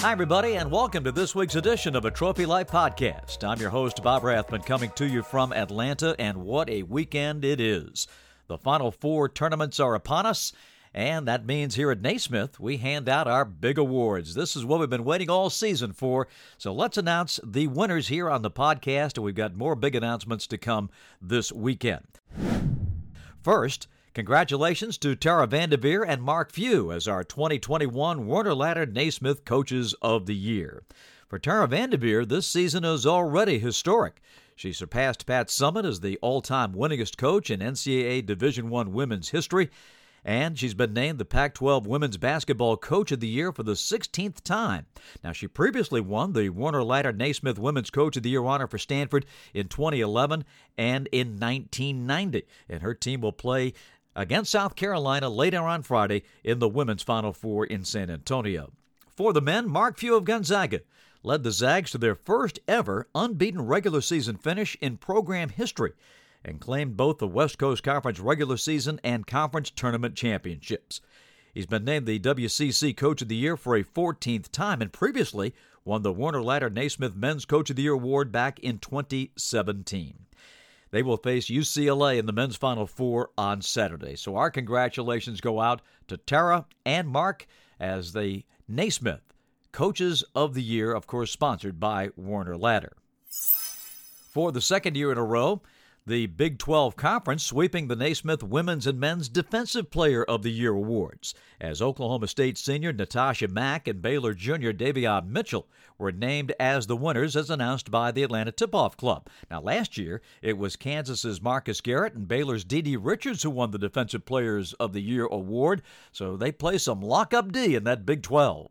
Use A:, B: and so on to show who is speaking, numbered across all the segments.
A: Hi, everybody, and welcome to this week's edition of a Trophy Life podcast. I'm your host, Bob Rathbun, coming to you from Atlanta, and what a weekend it is. The Final Four tournaments are upon us, and that means here at Naismith, we hand out our big awards. This is what we've been waiting all season for. So let's announce the winners here on the podcast, and we've got more big announcements to come this weekend. First, Congratulations to Tara VanDerveer and Mark Few as our 2021 Werner Ladder Naismith Coaches of the Year. For Tara VanDerveer, this season is already historic. She surpassed Pat Summitt as the all-time winningest coach in NCAA Division I women's history, and she's been named the Pac 12 Women's Basketball Coach of the Year for the 16th time. Now, she previously won the Werner Ladder Naismith Women's Coach of the Year honor for Stanford in 2011 and in 1990, and her team will play against South Carolina later on Friday in the women's Final Four in San Antonio. For the men, Mark Few of Gonzaga led the Zags to their first ever unbeaten regular season finish in program history and claimed both the West Coast Conference regular season and conference tournament championships. He's been named the WCC Coach of the Year for a 14th time and previously won the Werner Ladder Naismith Men's Coach of the Year award back in 2017. They will face UCLA in the men's Final Four on Saturday. So our congratulations go out to Tara and Mark as the Naismith Coaches of the Year, of course, sponsored by Werner Ladder. For the second year in a row, the Big 12 Conference sweeping the Naismith Women's and Men's Defensive Player of the Year awards, as Oklahoma State senior Natasha Mack and Baylor junior Davion Mitchell were named as the winners as announced by the Atlanta Tip-Off Club. Now, last year, it was Kansas's Marcus Garrett and Baylor's Dee Richards who won the Defensive Players of the Year award, so they play some lock-up D in that Big 12.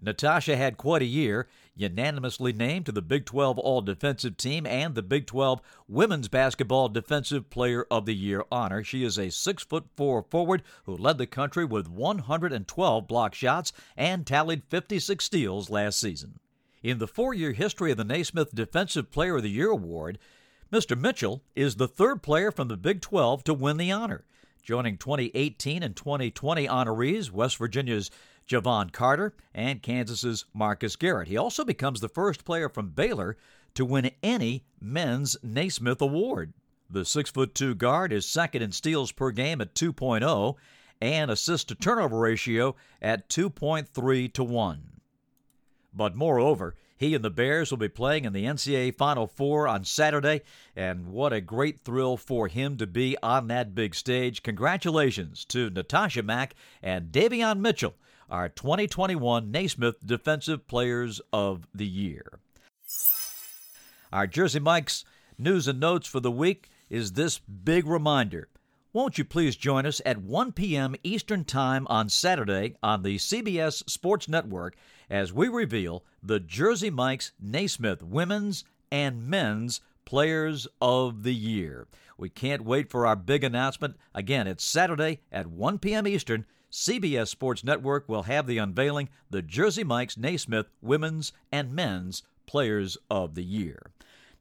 A: Natasha had quite a year, unanimously named to the Big 12 All Defensive Team and the Big 12 Women's Basketball Defensive Player of the Year honor. She is a 6 foot 4 forward who led the country with 112 block shots and tallied 56 steals last season. In the four year history of the Naismith Defensive Player of the Year award, Mr. Mitchell is the third player from the Big 12 to win the honor. Joining 2018 and 2020 honorees, West Virginia's Jevon Carter, and Kansas's Marcus Garrett. He also becomes the first player from Baylor to win any men's Naismith award. The 6'2 guard is second in steals per game at 2.0 and assist to turnover ratio at 2.3 to 1. But moreover, he and the Bears will be playing in the NCAA Final Four on Saturday, and what a great thrill for him to be on that big stage. Congratulations to Natasha Mack and Davion Mitchell our 2021 Naismith Defensive Players of the Year. Our Jersey Mike's news and notes for the week is this big reminder. Won't you please join us at 1 p.m. Eastern Time on Saturday on the CBS Sports Network as we reveal the Jersey Mike's Naismith Women's and Men's Players of the Year. We can't wait for our big announcement. Again, it's Saturday at 1 p.m. Eastern, CBS Sports Network will have the unveiling the Jersey Mike's Naismith Women's and Men's Players of the Year.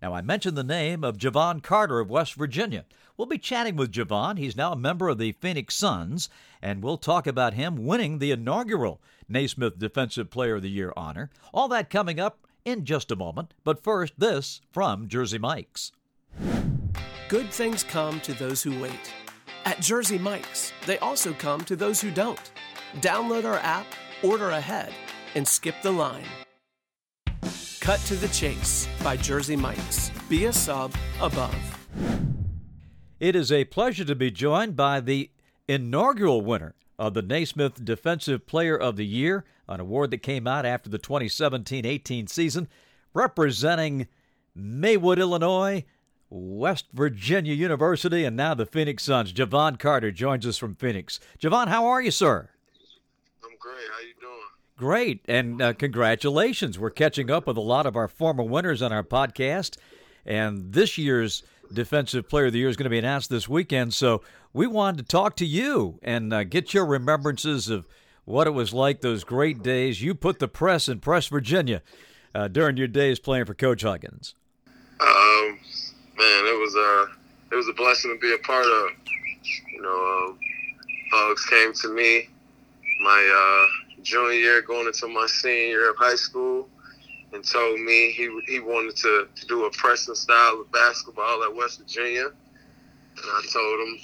A: Now, I mentioned the name of Jevon Carter of West Virginia. We'll be chatting with Jevon. He's now a member of the Phoenix Suns, and we'll talk about him winning the inaugural Naismith Defensive Player of the Year honor. All that coming up in just a moment. But first, this from Jersey Mike's.
B: Good things come to those who wait. At Jersey Mike's, they also come to those who don't. Download our app, order ahead, and skip the line. Cut to the Chase by Jersey Mike's. Be a sub above.
A: It is a pleasure to be joined by the inaugural winner of the Naismith Defensive Player of the Year, an award that came out after the 2017 18 season, representing Maywood, Illinois, West Virginia University, and now the Phoenix Suns. Jevon Carter joins us from Phoenix. Jevon, how are you, sir?
C: I'm great. How you doing?
A: Great, and uh, congratulations. We're catching up with a lot of our former winners on our podcast, and this year's Defensive Player of the Year is going to be announced this weekend. So we wanted to talk to you and uh, get your remembrances of what it was like those great days. You put the press in Press Virginia uh, during your days playing for Coach Huggins.
C: Um, man, it was a it was a blessing to be a part of. You know, um, Hugs came to me my uh, junior year, going into my senior year of high school, and told me he he wanted to to do a pressing style of basketball at West Virginia. And I told him,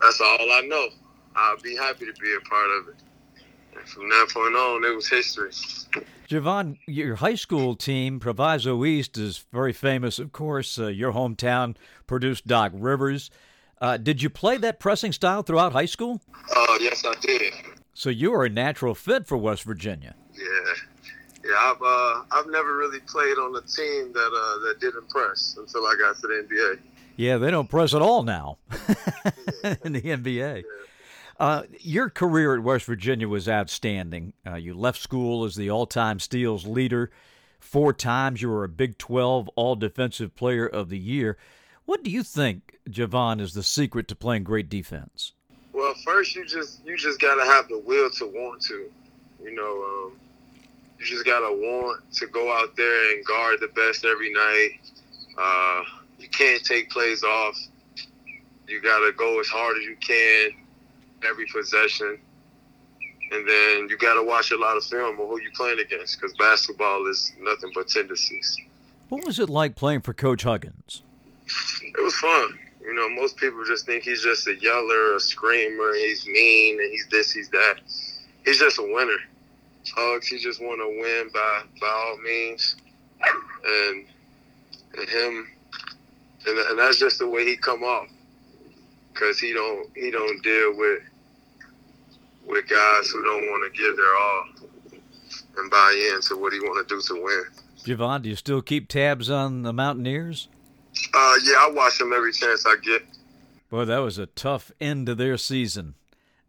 C: that's all I know. I'll be happy to be a part of it. And from that point on, it was history.
A: Jevon, your high school team, Proviso East, is very famous, of course. Uh, your hometown produced Doc Rivers. Uh, did you play that pressing style throughout high school?
C: Uh, yes, I did.
A: So you are a natural fit for West Virginia.
C: Yeah, yeah. I've uh, I've never really played on a team that uh, that didn't press until I got to the NBA.
A: Yeah, they don't press at all now in the NBA. Yeah. Uh, your career at West Virginia was outstanding. Uh, you left school as the all-time steals leader. Four times you were a Big 12 All Defensive Player of the Year. What do you think, Jevon, is the secret to playing great defense?
C: First you just you just gotta have the will to want to. You know, um, you just gotta want to go out there and guard the best every night. Uh, you can't take plays off. You gotta go as hard as you can every possession, and then you gotta watch a lot of film of who you playing against because basketball is nothing but tendencies.
A: What was it like playing for Coach Huggins?
C: It was fun. You know, most people just think he's just a yeller, a screamer, he's mean, and he's this, he's that. He's just a winner. Hugs, he just want to win by by all means, and and him, and, and that's just the way he come off, cause he don't he don't deal with with guys who don't want to give their all and buy in into what he want to do to win.
A: Jevon, do you still keep tabs on the Mountaineers?
C: Uh, yeah, I watch them every chance I get.
A: Boy, that was a tough end to their season.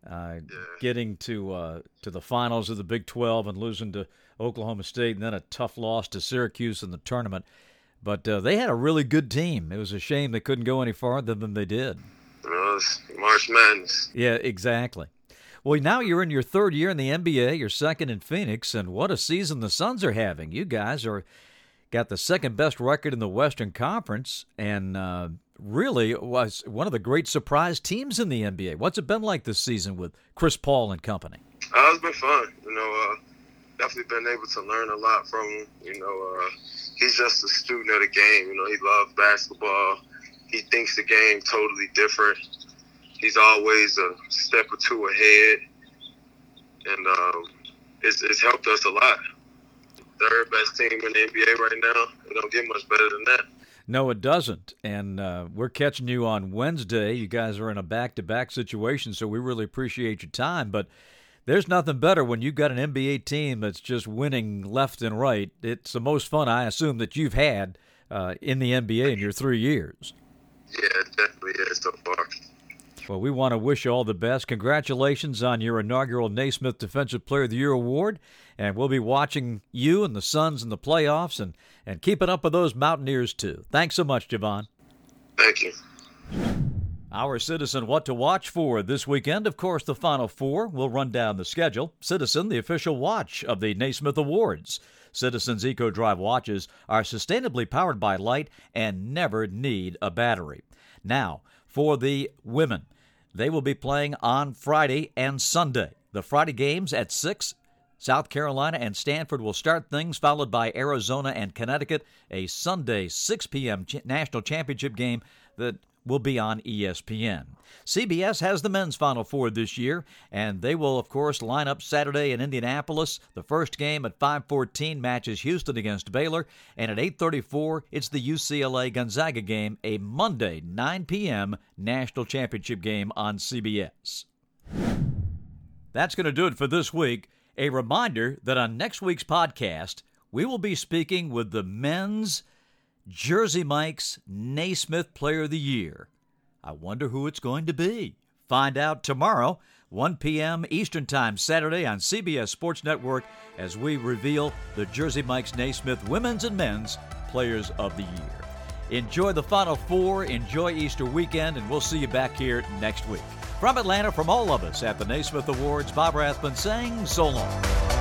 A: Uh, yeah. Getting to uh, to the finals of the Big 12 and losing to Oklahoma State, and then a tough loss to Syracuse in the tournament. But uh, they had a really good team. It was a shame they couldn't go any farther than they did.
C: March Madness.
A: Yeah, exactly. Well, now you're in your third year in the NBA. You're second in Phoenix, and what a season the Suns are having. You guys are got the second best record in the Western Conference, and uh, really was one of the great surprise teams in the NBA. What's it been like this season with Chris Paul and company?
C: Uh, it's been fun. You know, uh, definitely been able to learn a lot from him. You know, uh, he's just a student of the game. You know, he loves basketball. He thinks the game totally different. He's always a step or two ahead, and um, it's, it's helped us a lot third best team in the NBA right now. It don't get much better than that.
A: No, it doesn't. And uh, we're catching you on Wednesday. You guys are in a back to back situation, so we really appreciate your time. But there's nothing better when you've got an NBA team that's just winning left and right. It's the most fun, I assume, that you've had uh, in the NBA in your three years.
C: Yeah, it definitely is so far.
A: Well, we want to wish you all the best. Congratulations on your inaugural Naismith Defensive Player of the Year award. And we'll be watching you and the Suns in the playoffs and, and keeping up with those Mountaineers, too. Thanks so much, Jevon.
C: Thank you.
A: Our Citizen What to Watch for this weekend, of course, the Final Four. We'll run down the schedule. Citizen, the official watch of the Naismith Awards. Citizen's Eco Drive watches are sustainably powered by light and never need a battery. Now, for the women. They will be playing on Friday and Sunday. The Friday games at 6. South Carolina and Stanford will start things, followed by Arizona and Connecticut. A Sunday 6 p.m. national championship game that will be on ESPN. CBS has the men's Final Four this year, and they will, of course, line up Saturday in Indianapolis. The first game at 5:14 matches Houston against Baylor, and at 8:34 it's the UCLA Gonzaga game, a Monday 9 p.m. national championship game on CBS. That's going to do it for this week. A reminder that on next week's podcast, we will be speaking with the men's Jersey Mike's Naismith Player of the Year. I wonder who it's going to be. Find out tomorrow, 1 p.m. Eastern Time, Saturday on CBS Sports Network, as we reveal the Jersey Mike's Naismith Women's and Men's Players of the Year. Enjoy the Final Four, enjoy Easter weekend, and we'll see you back here next week. From Atlanta, from all of us at the Naismith Awards, Bob Rathbun saying so long.